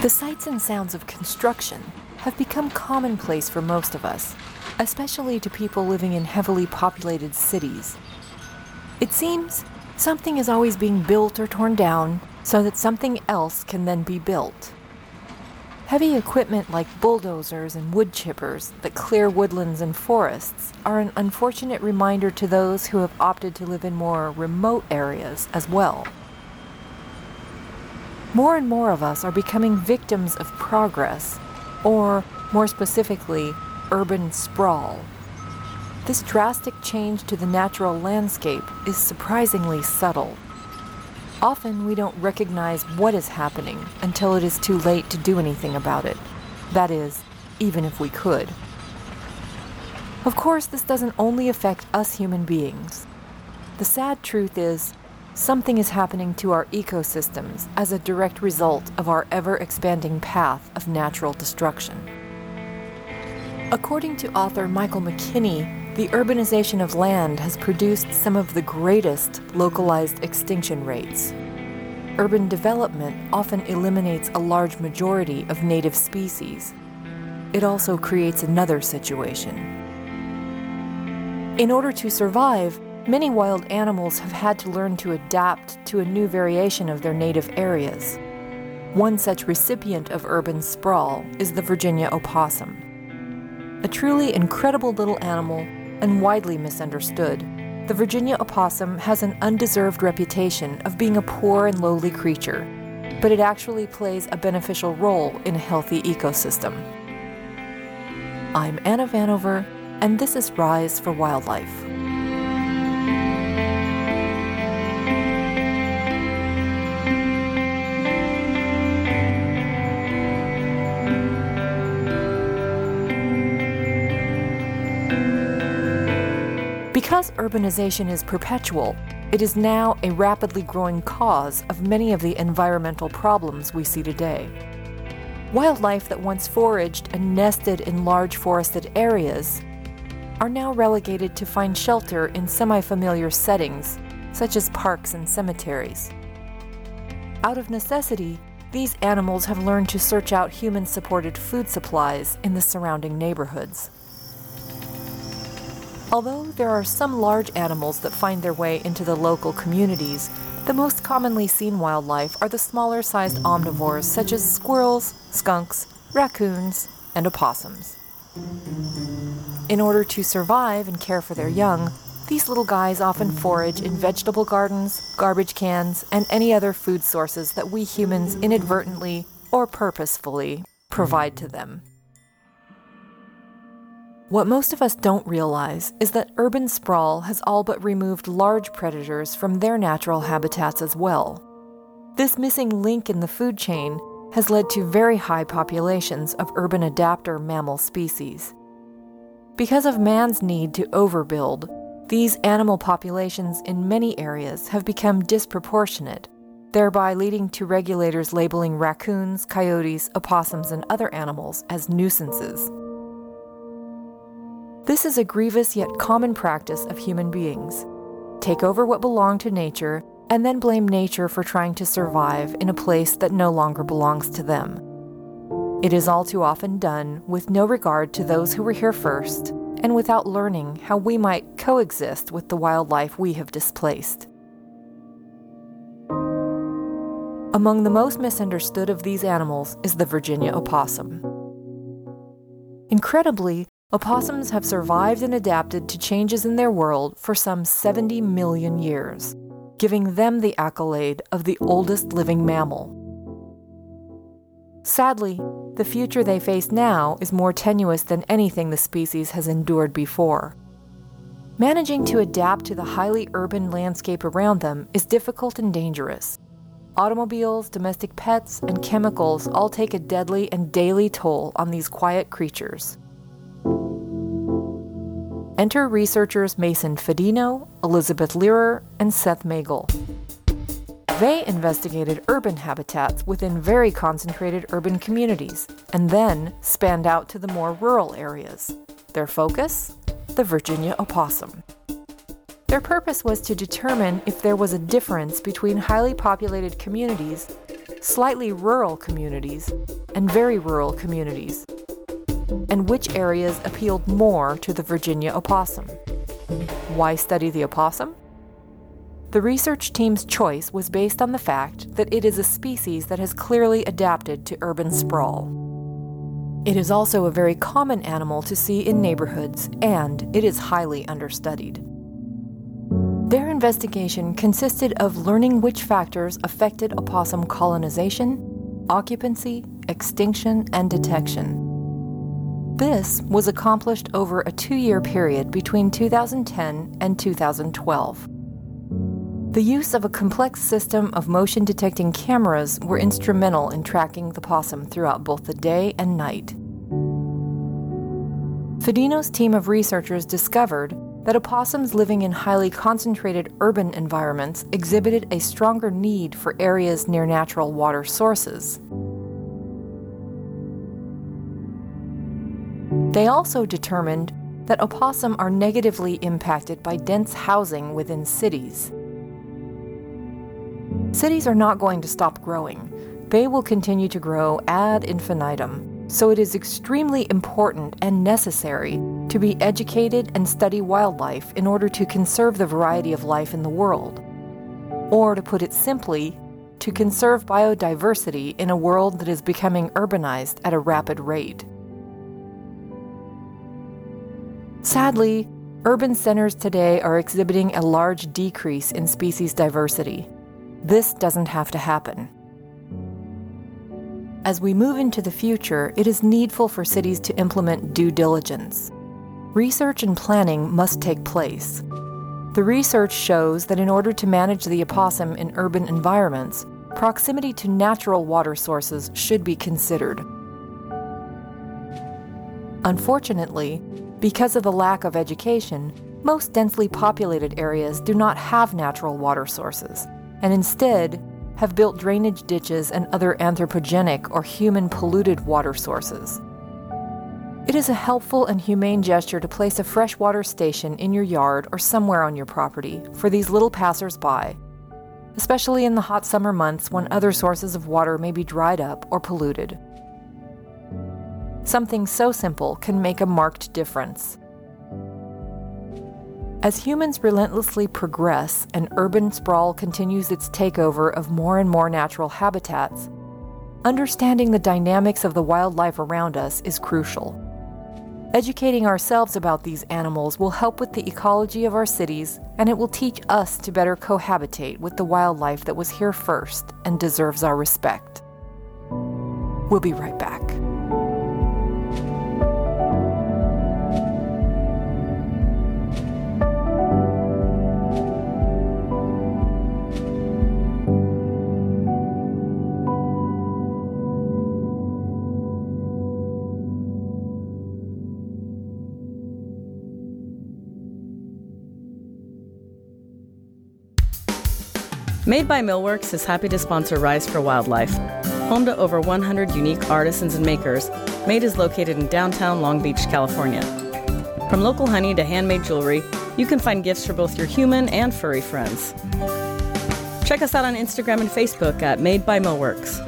The sights and sounds of construction have become commonplace for most of us, especially to people living in heavily populated cities. It seems something is always being built or torn down so that something else can then be built. Heavy equipment like bulldozers and wood chippers that clear woodlands and forests are an unfortunate reminder to those who have opted to live in more remote areas as well. More and more of us are becoming victims of progress, or more specifically, urban sprawl. This drastic change to the natural landscape is surprisingly subtle. Often we don't recognize what is happening until it is too late to do anything about it. That is, even if we could. Of course, this doesn't only affect us human beings. The sad truth is, something is happening to our ecosystems as a direct result of our ever expanding path of natural destruction. According to author Michael McKinney, the urbanization of land has produced some of the greatest localized extinction rates. Urban development often eliminates a large majority of native species. It also creates another situation. In order to survive, many wild animals have had to learn to adapt to a new variation of their native areas. One such recipient of urban sprawl is the Virginia opossum. A truly incredible little animal and widely misunderstood, the Virginia opossum has an undeserved reputation of being a poor and lowly creature, but it actually plays a beneficial role in a healthy ecosystem. I'm Anna Vanover, and this is Rise for Wildlife. Because urbanization is perpetual, it is now a rapidly growing cause of many of the environmental problems we see today. Wildlife that once foraged and nested in large forested areas are now relegated to find shelter in semi familiar settings, such as parks and cemeteries. Out of necessity, these animals have learned to search out human supported food supplies in the surrounding neighborhoods. Although there are some large animals that find their way into the local communities, the most commonly seen wildlife are the smaller sized omnivores such as squirrels, skunks, raccoons, and opossums. In order to survive and care for their young, these little guys often forage in vegetable gardens, garbage cans, and any other food sources that we humans inadvertently or purposefully provide to them. What most of us don't realize is that urban sprawl has all but removed large predators from their natural habitats as well. This missing link in the food chain has led to very high populations of urban adapter mammal species. Because of man's need to overbuild, these animal populations in many areas have become disproportionate, thereby leading to regulators labeling raccoons, coyotes, opossums, and other animals as nuisances. This is a grievous yet common practice of human beings. Take over what belonged to nature and then blame nature for trying to survive in a place that no longer belongs to them. It is all too often done with no regard to those who were here first and without learning how we might coexist with the wildlife we have displaced. Among the most misunderstood of these animals is the Virginia opossum. Incredibly, Opossums have survived and adapted to changes in their world for some 70 million years, giving them the accolade of the oldest living mammal. Sadly, the future they face now is more tenuous than anything the species has endured before. Managing to adapt to the highly urban landscape around them is difficult and dangerous. Automobiles, domestic pets, and chemicals all take a deadly and daily toll on these quiet creatures. Enter researchers Mason Fidino, Elizabeth Lehrer, and Seth Magle. They investigated urban habitats within very concentrated urban communities and then spanned out to the more rural areas. Their focus? The Virginia opossum. Their purpose was to determine if there was a difference between highly populated communities slightly rural communities, and very rural communities, and which areas appealed more to the Virginia opossum. Why study the opossum? The research team's choice was based on the fact that it is a species that has clearly adapted to urban sprawl. It is also a very common animal to see in neighborhoods, and it is highly understudied. Their investigation consisted of learning which factors affected opossum colonization, occupancy, extinction, and detection. This was accomplished over a two year period between 2010 and 2012. The use of a complex system of motion detecting cameras were instrumental in tracking the possum throughout both the day and night. Fidino's team of researchers discovered that opossums living in highly concentrated urban environments exhibited a stronger need for areas near natural water sources. They also determined that opossum are negatively impacted by dense housing within cities. Cities are not going to stop growing. They will continue to grow ad infinitum, so it is extremely important and necessary to be educated and study wildlife in order to conserve the variety of life in the world. Or, to put it simply, to conserve biodiversity in a world that is becoming urbanized at a rapid rate. Sadly, urban centers today are exhibiting a large decrease in species diversity. This doesn't have to happen. As we move into the future, it is needful for cities to implement due diligence. Research and planning must take place. The research shows that in order to manage the opossum in urban environments, proximity to natural water sources should be considered. Unfortunately, because of the lack of education, most densely populated areas do not have natural water sources and instead have built drainage ditches and other anthropogenic or human polluted water sources. It is a helpful and humane gesture to place a freshwater station in your yard or somewhere on your property for these little passers-by, especially in the hot summer months when other sources of water may be dried up or polluted. Something so simple can make a marked difference. As humans relentlessly progress and urban sprawl continues its takeover of more and more natural habitats, understanding the dynamics of the wildlife around us is crucial. Educating ourselves about these animals will help with the ecology of our cities, and it will teach us to better cohabitate with the wildlife that was here first and deserves our respect. We'll be right back. Made by Millworks is happy to sponsor Rise for Wildlife. Home to over 100 unique artisans and makers, Made is located in downtown Long Beach, California. From local honey to handmade jewelry, you can find gifts for both your human and furry friends. Check us out on Instagram and Facebook at Made by Millworks.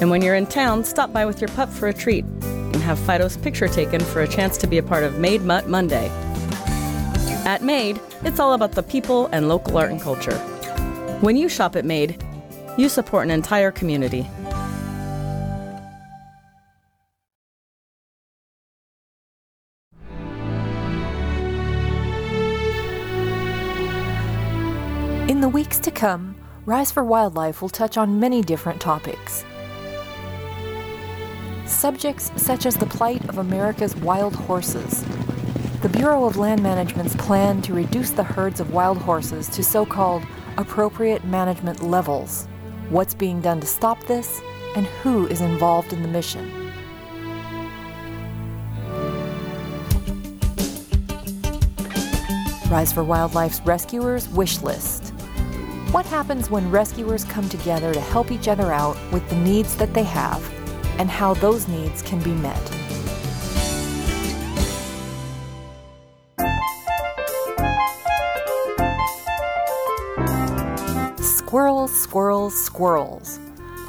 And when you're in town, stop by with your pup for a treat and have Fido's picture taken for a chance to be a part of Made Mutt Monday. At Made, it's all about the people and local art and culture. When you shop at Made, you support an entire community. In the weeks to come, Rise for Wildlife will touch on many different topics. Subjects such as the plight of America's wild horses, the Bureau of Land Management's plan to reduce the herds of wild horses to so called appropriate management levels, what's being done to stop this, and who is involved in the mission. Rise for Wildlife's Rescuers Wish List. What happens when rescuers come together to help each other out with the needs that they have, and how those needs can be met? Squirrels, squirrels, squirrels.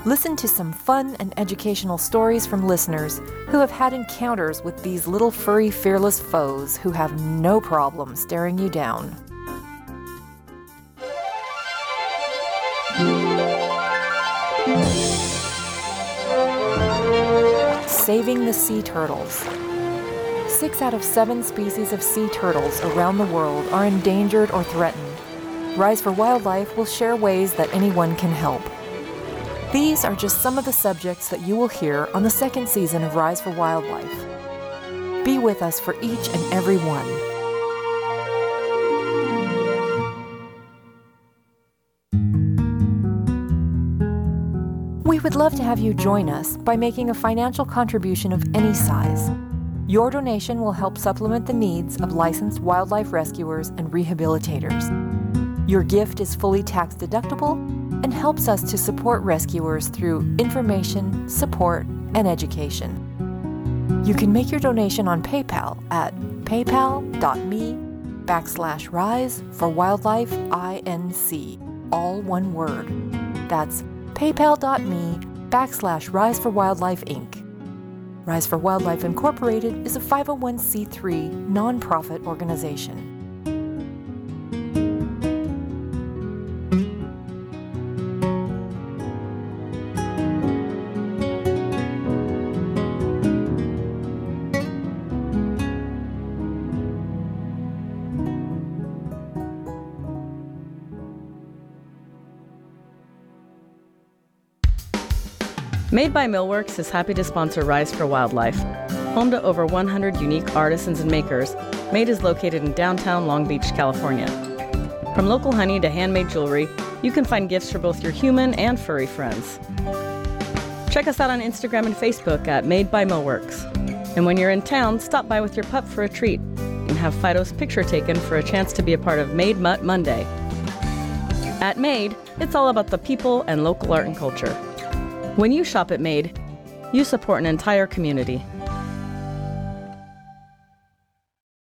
Listen to some fun and educational stories from listeners who have had encounters with these little furry fearless foes who have no problem staring you down. Saving the Sea Turtles. Six out of seven species of sea turtles around the world are endangered or threatened. Rise for Wildlife will share ways that anyone can help. These are just some of the subjects that you will hear on the second season of Rise for Wildlife. Be with us for each and every one. We would love to have you join us by making a financial contribution of any size. Your donation will help supplement the needs of licensed wildlife rescuers and rehabilitators. Your gift is fully tax deductible and helps us to support rescuers through information, support, and education. You can make your donation on PayPal at paypal.me backslash rise for wildlife inc, all one word. That's paypal.me backslash rise for wildlife inc. Rise for Wildlife Incorporated is a 501c3 nonprofit organization. Made by Millworks is happy to sponsor Rise for Wildlife. Home to over 100 unique artisans and makers, Made is located in downtown Long Beach, California. From local honey to handmade jewelry, you can find gifts for both your human and furry friends. Check us out on Instagram and Facebook at Made by Millworks. And when you're in town, stop by with your pup for a treat and have Fido's picture taken for a chance to be a part of Made Mutt Monday. At Made, it's all about the people and local art and culture. When you shop at Made, you support an entire community.